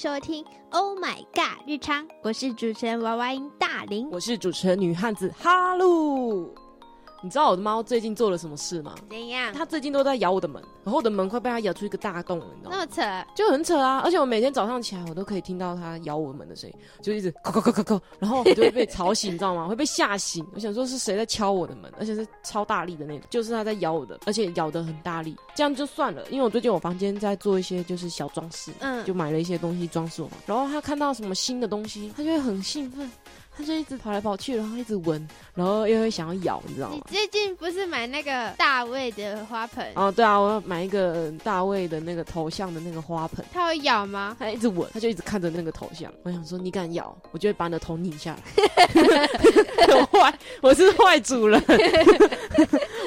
收听《Oh My God 日常》，我是主持人娃娃音大林。我是主持人女汉子哈喽。你知道我的猫最近做了什么事吗？怎样？它最近都在咬我的门，然后我的门快被它咬出一个大洞了，你知道吗？那么扯，就很扯啊！而且我每天早上起来，我都可以听到它咬我门的声音，就一直叩叩叩叩叩，然后我就会被吵醒，你知道吗？会被吓醒。我想说是谁在敲我的门，而且是超大力的那种，就是它在咬我的，而且咬得很大力。这样就算了，因为我最近我房间在做一些就是小装饰，嗯，就买了一些东西装饰我嘛。然后它看到什么新的东西，它就会很兴奋。它就一直跑来跑去，然后一直闻，然后又会想要咬，你知道吗？你最近不是买那个大卫的花盆？哦，对啊，我要买一个大卫的那个头像的那个花盆。它会咬吗？它一直闻，它就一直看着那个头像。我想说，你敢咬，我就会把你的头拧下来。我坏，我是坏主人。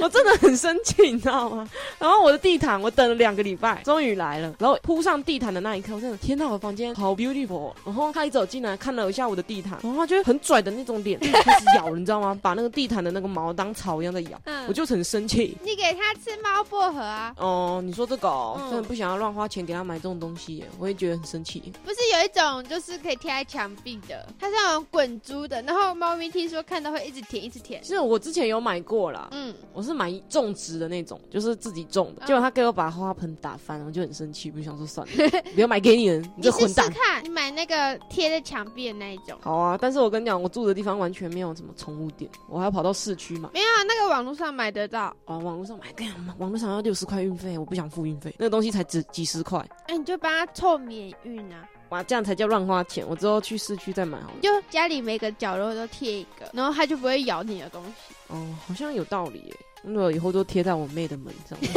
我真的很生气，你知道吗？然后我的地毯，我等了两个礼拜，终于来了。然后铺上地毯的那一刻，我真的天呐，我的房间好 beautiful。然后他一走进来，看了一下我的地毯，然后他就很拽的那种脸开始咬，你知道吗？把那个地毯的那个毛当草一样在咬，嗯我就很生气。你给他吃猫薄荷啊？哦，你说这个、哦，嗯真的不想要乱花钱给他买这种东西耶，我也觉得很生气。不是有一种就是可以贴在墙壁的，它是那种滚珠的，然后猫咪听说看到会一直舔，一直舔。其实我之前有买过啦，嗯，我是买种植的那种，就是自己种的。嗯结果他给我把花盆打翻了，我就很生气，我就想说算了，不要买给你了，你你试试这混蛋。看，你买那个贴在墙壁的那一种。好啊，但是我跟你讲，我住的地方完全没有什么宠物店，我还要跑到市区买。没有啊，那个网络上买得到。哦，网络上买，跟你讲，网络上要六十块运费，我不想付运费，那个东西才值几十块，哎、你就帮他凑免运啊！哇，这样才叫乱花钱。我之后去市区再买好了。就家里每个角落都贴一个，然后它就不会咬你的东西。哦，好像有道理耶。那我以后都贴在我妹的门上。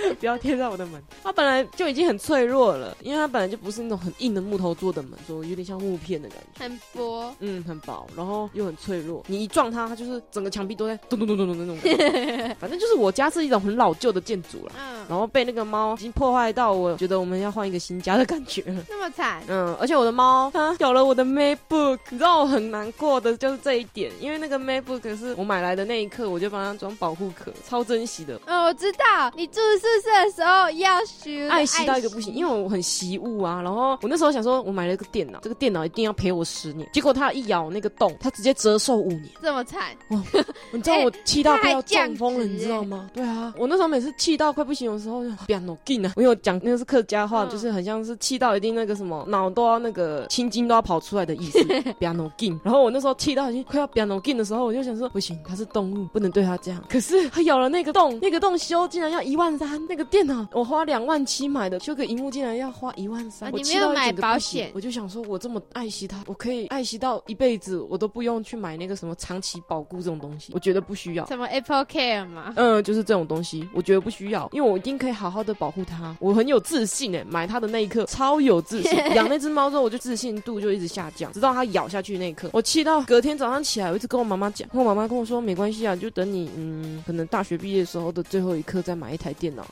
不要贴在我的门，它本来就已经很脆弱了，因为它本来就不是那种很硬的木头做的门，所以有点像木片的感觉。很薄，嗯，很薄，然后又很脆弱。你一撞它，它就是整个墙壁都在咚咚咚咚咚的那种感觉。反正就是我家是一种很老旧的建筑了，嗯，然后被那个猫已经破坏到，我觉得我们要换一个新家的感觉了。那么惨，嗯，而且我的猫它咬了我的 MacBook，你知道我很难过的就是这一点，因为那个 MacBook 是我买来的那一刻，我就帮它装保护壳，超珍惜的。嗯，我知道你住宿舍的时候要学爱惜到一个不行，因为我很习物啊。然后我那时候想说，我买了一个电脑，这个电脑一定要陪我十年。结果它一咬那个洞，它直接折寿五年。这么惨，哇 你知道我气到快要中风了，值你知道吗？对啊，我那时候每次气到快不行的时候，就不要 no 劲啊！我有讲那个是客家话，嗯就是很像是气到一定那个什么脑都要那个青筋都要跑出来的意思，不要 no 劲。然后我那时候气到已经快要不要 no 劲的时候，我就想说不行，它是动物，不能对它这样。可是它咬了那个洞，那个洞修竟然要一万三，那个电脑我花两万七买的，修个荧幕竟然要花一万三、啊我没有买保险我就想说，我这么爱惜它，我可以爱惜到一辈子，我都不用去买那个什么长期保固这种东西，我觉得不需要。什么 Apple Care 吗？嗯，就是这种东西，我觉得不需要，因为我一定可以好好的保护它。我很有自信诶，买它的那一刻超有自信。养那只猫之后，我就自信度就一直下降，直到它咬下去那一刻，我气到隔天早上起来，我一直跟我妈妈讲，我妈妈跟我说没关系啊，就等你嗯，可能大学毕业的时候的最后一刻再买一台电脑。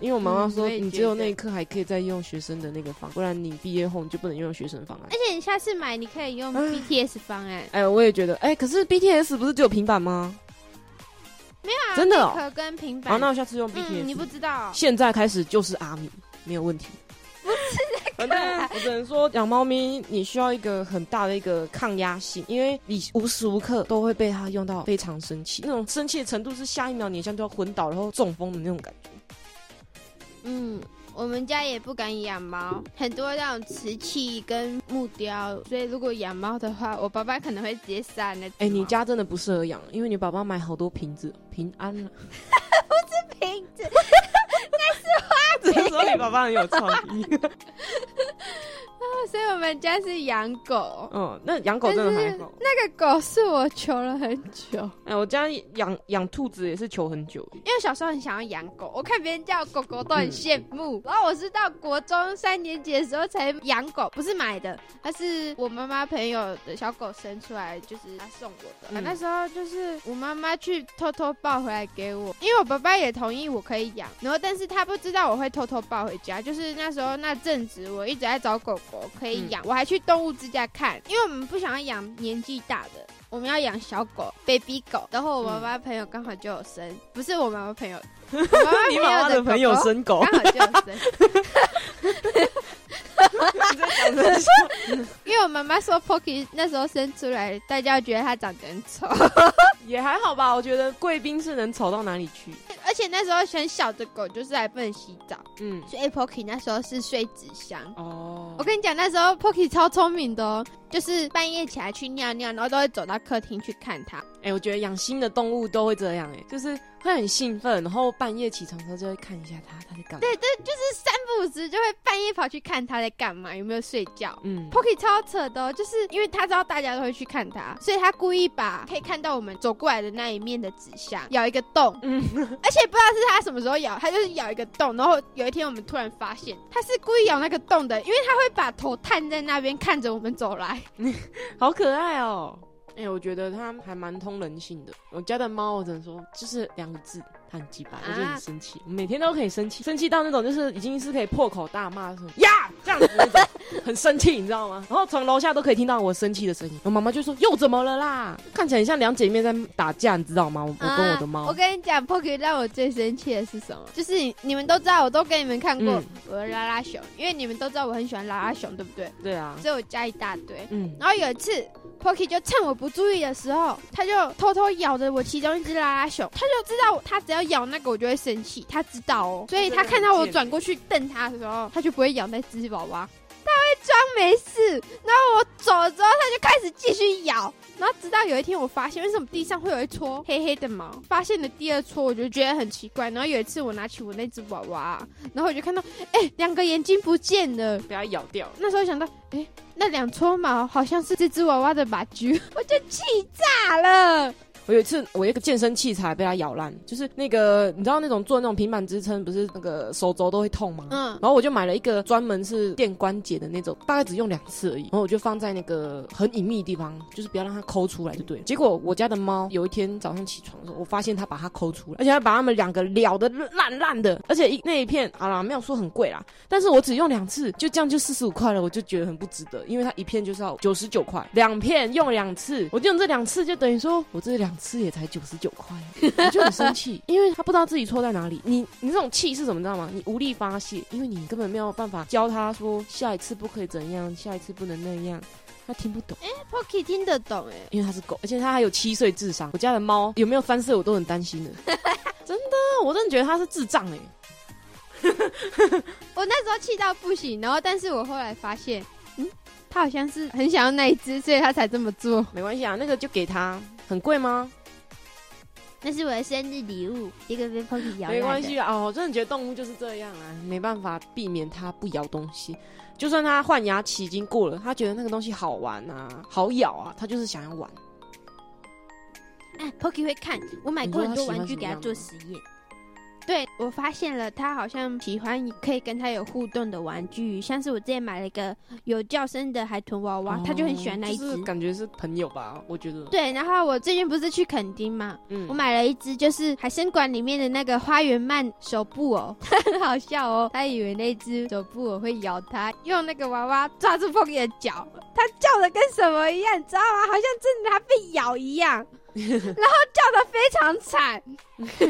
因为我妈妈说，你只有那一刻还可以再用学生的那个方，不然你毕业后你就不能用学生方案而。且你下次买，你可以用 BTS 方案，哎，我也觉得，哎，可是 BTS 不是只有平板吗？没有啊，真的哦可跟平板。好，那我下次用 BTS。嗯，你不知道，现在开始就是阿米，没有问题。反正我只能说，养猫咪你需要一个很大的一个抗压性，因为你无时无刻都会被它用到非常生气，那种生气的程度是下一秒你像就要昏倒，然后中风的那种感觉。嗯。我们家也不敢养猫，很多那种瓷器跟木雕，所以如果养猫的话，我爸爸可能会直接杀那只哎、你家真的不适合养，因为你爸爸买好多瓶子，平安了。不是瓶子，只是说 你爸爸很有创意。所以我们家是养狗。嗯，那养狗真的还好。那个狗是我求了很久，哎、我家养养兔子也是求很久。因为小时候很想要养狗，我看别人家有狗狗都很羡慕。然后我是到国中三年级的时候才养狗，不是买的，它是我妈妈朋友的小狗生出来，就是他送我的。嗯那时候就是我妈妈去偷偷抱回来给我，因为我爸爸也同意我可以养，然后但是他不知道我会偷偷抱回家。就是那时候那阵子我一直在找狗狗可以养，我还去动物之家看，因为我们不想要养年纪大的。我们要养小狗，baby 狗，然后我妈妈朋友刚好就有生，不是我妈妈朋友，我妈妈你妈妈的朋友生狗刚，好就有生，因为我妈妈说 Pocky 那时候生出来，大家觉得他长得很丑，也还好吧，我觉得贵宾是能丑到哪里去。而且那时候很小的狗就是还不能洗澡，嗯，所以 Pocky 那时候是睡纸箱。哦，我跟你讲，那时候 Pocky 超聪明的哦，就是半夜起来去尿尿，然后都会走到客厅去看它。哎、我觉得养新的动物都会这样、哎，就是会很兴奋，然后半夜起床的时候就会看一下它，它在干嘛。对对，就是三不五时就会半夜跑去看它在干嘛，有没有睡觉。嗯，Pocky 超扯的、哦，就是因为他知道大家都会去看他，所以他故意把可以看到我们走过来的那一面的纸箱咬一个洞，嗯而且不知道是他什么时候咬，他就是咬一个洞，然后有一天我们突然发现他是故意咬那个洞的，因为他会把头探在那边看着我们走来。好可爱哦、哎、我觉得它还蛮通人性的。我家的猫，我只能说就是两个字，它很鸡巴，我就很生气，我每天都可以生气，生气到那种就是已经是可以破口大骂说呀这样子那种，很生气，你知道吗？然后从楼下都可以听到我生气的声音。我妈妈就说又怎么了啦？看起来很像两姐妹在打架，你知道吗？我我跟我的猫啊我，跟你讲，Pocky 让我最生气的是什么？就是你你们都知道，我都给你们看过嗯我的拉拉熊，因为你们都知道我很喜欢拉拉熊，对不对？对啊，所以我加一大堆。嗯，然后有一次，Pocky 就趁我不注意的时候，他就偷偷咬着我其中一只拉拉熊，他就知道他只要咬那个我就会生气，他知道哦，所以他看到我转过去瞪他的时候，他就不会咬那只宝宝，他会装没事。然后我走了之后，他就开始继续咬，然后直到有一天我发现为什么地上会有一撮黑黑的毛，发现了第二撮，我就觉得很奇怪。然后有一次我拿起我那只娃娃，然后我就看到，哎，两个眼睛不见了。被它咬掉。那时候想到，哎、那两撮毛好像是这只娃娃的把驹，我就气炸了。我有一次，我一个健身器材被它咬烂，就是那个你知道那种做那种平板支撑，不是那个手肘都会痛吗？嗯，然后我就买了一个专门是垫关节的那种，大概只用两次而已。然后我就放在那个很隐秘的地方，就是不要让它抠出来就对了。结果我家的猫有一天早上起床的时候，我发现它把它抠出来，而且它把它们两个咬的烂烂的，而且一那一片好啦，没有说很贵啦，但是我只用两次，就这样就四十五块了，我就觉得很不值得，因为它一片就是要九十九块，两片用两次，我就用这两次，就等于说我这两次也才九十九块，我就很生气，因为他不知道自己错在哪里。你你这种气是什么，你知道吗？你无力发泄，因为你根本没有办法教他说下一次不可以怎样，下一次不能那样。他听不懂，Pocky 听得懂哎，因为他是狗，而且他还有七岁智商。我家的猫有没有翻色，我都很担心的。真的，我真的觉得他是智障哎、我那时候气到不行，然后但是我后来发现，嗯，他好像是很想要那一只，所以他才这么做。没关系啊，那个就给他，很贵吗？那是我的生日礼物，一个被 Pocky 咬没关系啊，哦，我真的觉得动物就是这样啊，没办法避免它不咬东西。就算它换牙期已经过了，它觉得那个东西好玩啊，好咬啊，它就是想要玩。哎，Pocky 会看，我买过很多玩具给它做实验。对，我发现了，他好像喜欢可以跟他有互动的玩具，像是我之前买了一个有叫声的海豚娃娃，他就很喜欢那一只哦就是。感觉是朋友吧，我觉得。对，然后我最近不是去垦丁嘛，嗯我买了一只就是海参馆里面的那个花园鳗手布偶，很好笑哦。他以为那只手布偶会咬他，用那个娃娃抓住 Pocky 的脚，他叫的跟什么一样，你知道吗？好像真的他被咬一样，然后叫的非常惨。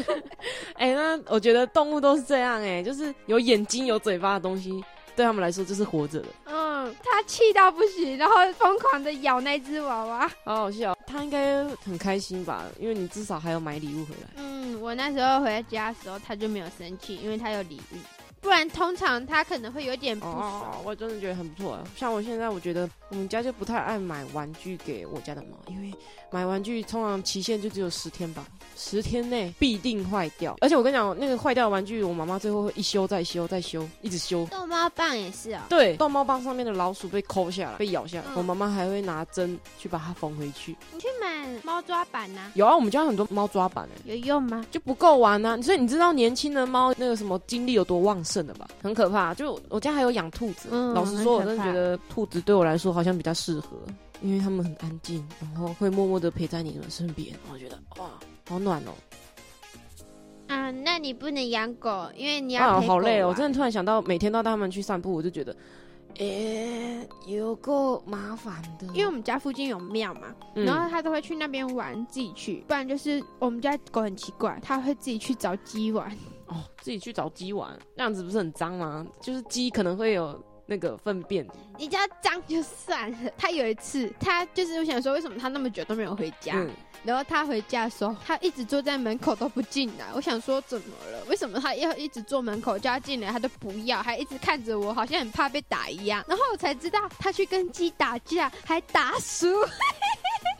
哎、那我觉得动物都是这样哎、就是有眼睛有嘴巴的东西，对他们来说就是活着的，嗯，他气到不行，然后疯狂的咬那只娃娃。好好笑。他应该很开心吧，因为你至少还有买礼物回来。嗯，我那时候回家的时候，他就没有生气，因为他有礼物。不然通常他可能会有点不爽。哦，我真的觉得很不错啊。像我现在，我觉得我们家就不太爱买玩具给我家的猫，因为买玩具通常期限就只有十天吧，十天内必定坏掉。而且我跟你讲，那个坏掉的玩具，我妈妈最后会一修再修再修，一直修。逗猫棒也是哦。对，逗猫棒上面的老鼠被抠下来，被咬下来，嗯我妈妈还会拿针去把它缝回去。你去买猫抓板呐、有啊，我们家很多猫抓板哎、有用吗？就不够玩啊！所以你知道年轻的猫那个什么精力有多旺盛的吧？很可怕。就我家还有养兔子，嗯老实说，我真的觉得兔子对我来说好像比较适合，因为它们很安静，然后会默默的陪在你的身边，我觉得哇，好暖哦！啊，那你不能养狗，因为你要啊，好累哦！我真的突然想到，每天都带他们去散步，我就觉得诶、有够麻烦的，因为我们家附近有庙嘛，嗯然后他都会去那边玩，自己去。不然就是我们家狗很奇怪，它会自己去找鸡玩。哦，自己去找鸡玩，那样子不是很脏吗？就是鸡可能会有那个粪便，你家脏就算了，他有一次，他就是我想说，为什么他那么久都没有回家？嗯，然后他回家的时候，他一直坐在门口都不进来。我想说怎么了？为什么他要一直坐门口叫他进来，他都不要，还一直看着我，好像很怕被打一样。然后我才知道他去跟鸡打架，还打输。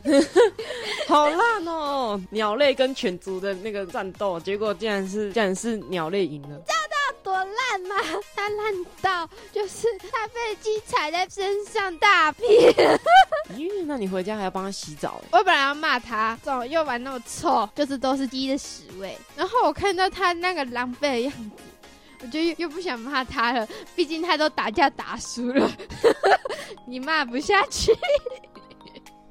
好烂哦！鸟类跟犬族的那个战斗，结果竟然是竟然是鸟类赢了。多烂嘛！他烂到就是他被鸡踩在身上大便。咦，那你回家还要帮他洗澡哎？我本来要骂他，怎么又玩那么臭，就是都是鸡的屎味。然后我看到他那个狼狈的样子，我就又又不想骂他了，毕竟他都打架打输了，你骂不下去。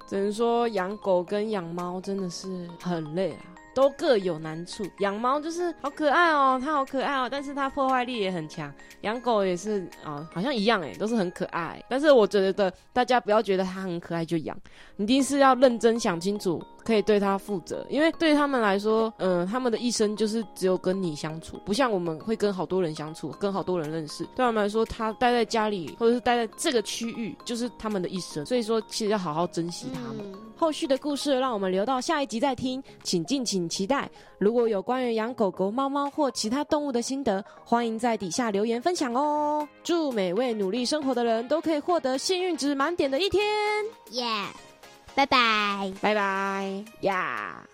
只能说养狗跟养猫真的是很累啊，都各有难处。养猫就是好可爱哦，它好可爱哦，但是它破坏力也很强。养狗也是啊、好像一样哎，都是很可爱。但是我觉得大家不要觉得它很可爱就养，一定是要认真想清楚，可以对他负责。因为对他们来说，嗯、他们的一生就是只有跟你相处，不像我们会跟好多人相处，跟好多人认识。对他们来说，他待在家里或者是待在这个区域，就是他们的一生。所以说，其实要好好珍惜他们。嗯后续的故事让我们留到下一集再听，请敬请期待。如果有关于养狗狗、猫猫或其他动物的心得，欢迎在底下留言分享哦。祝每位努力生活的人都可以获得幸运值满点的一天。耶，拜拜。拜拜呀。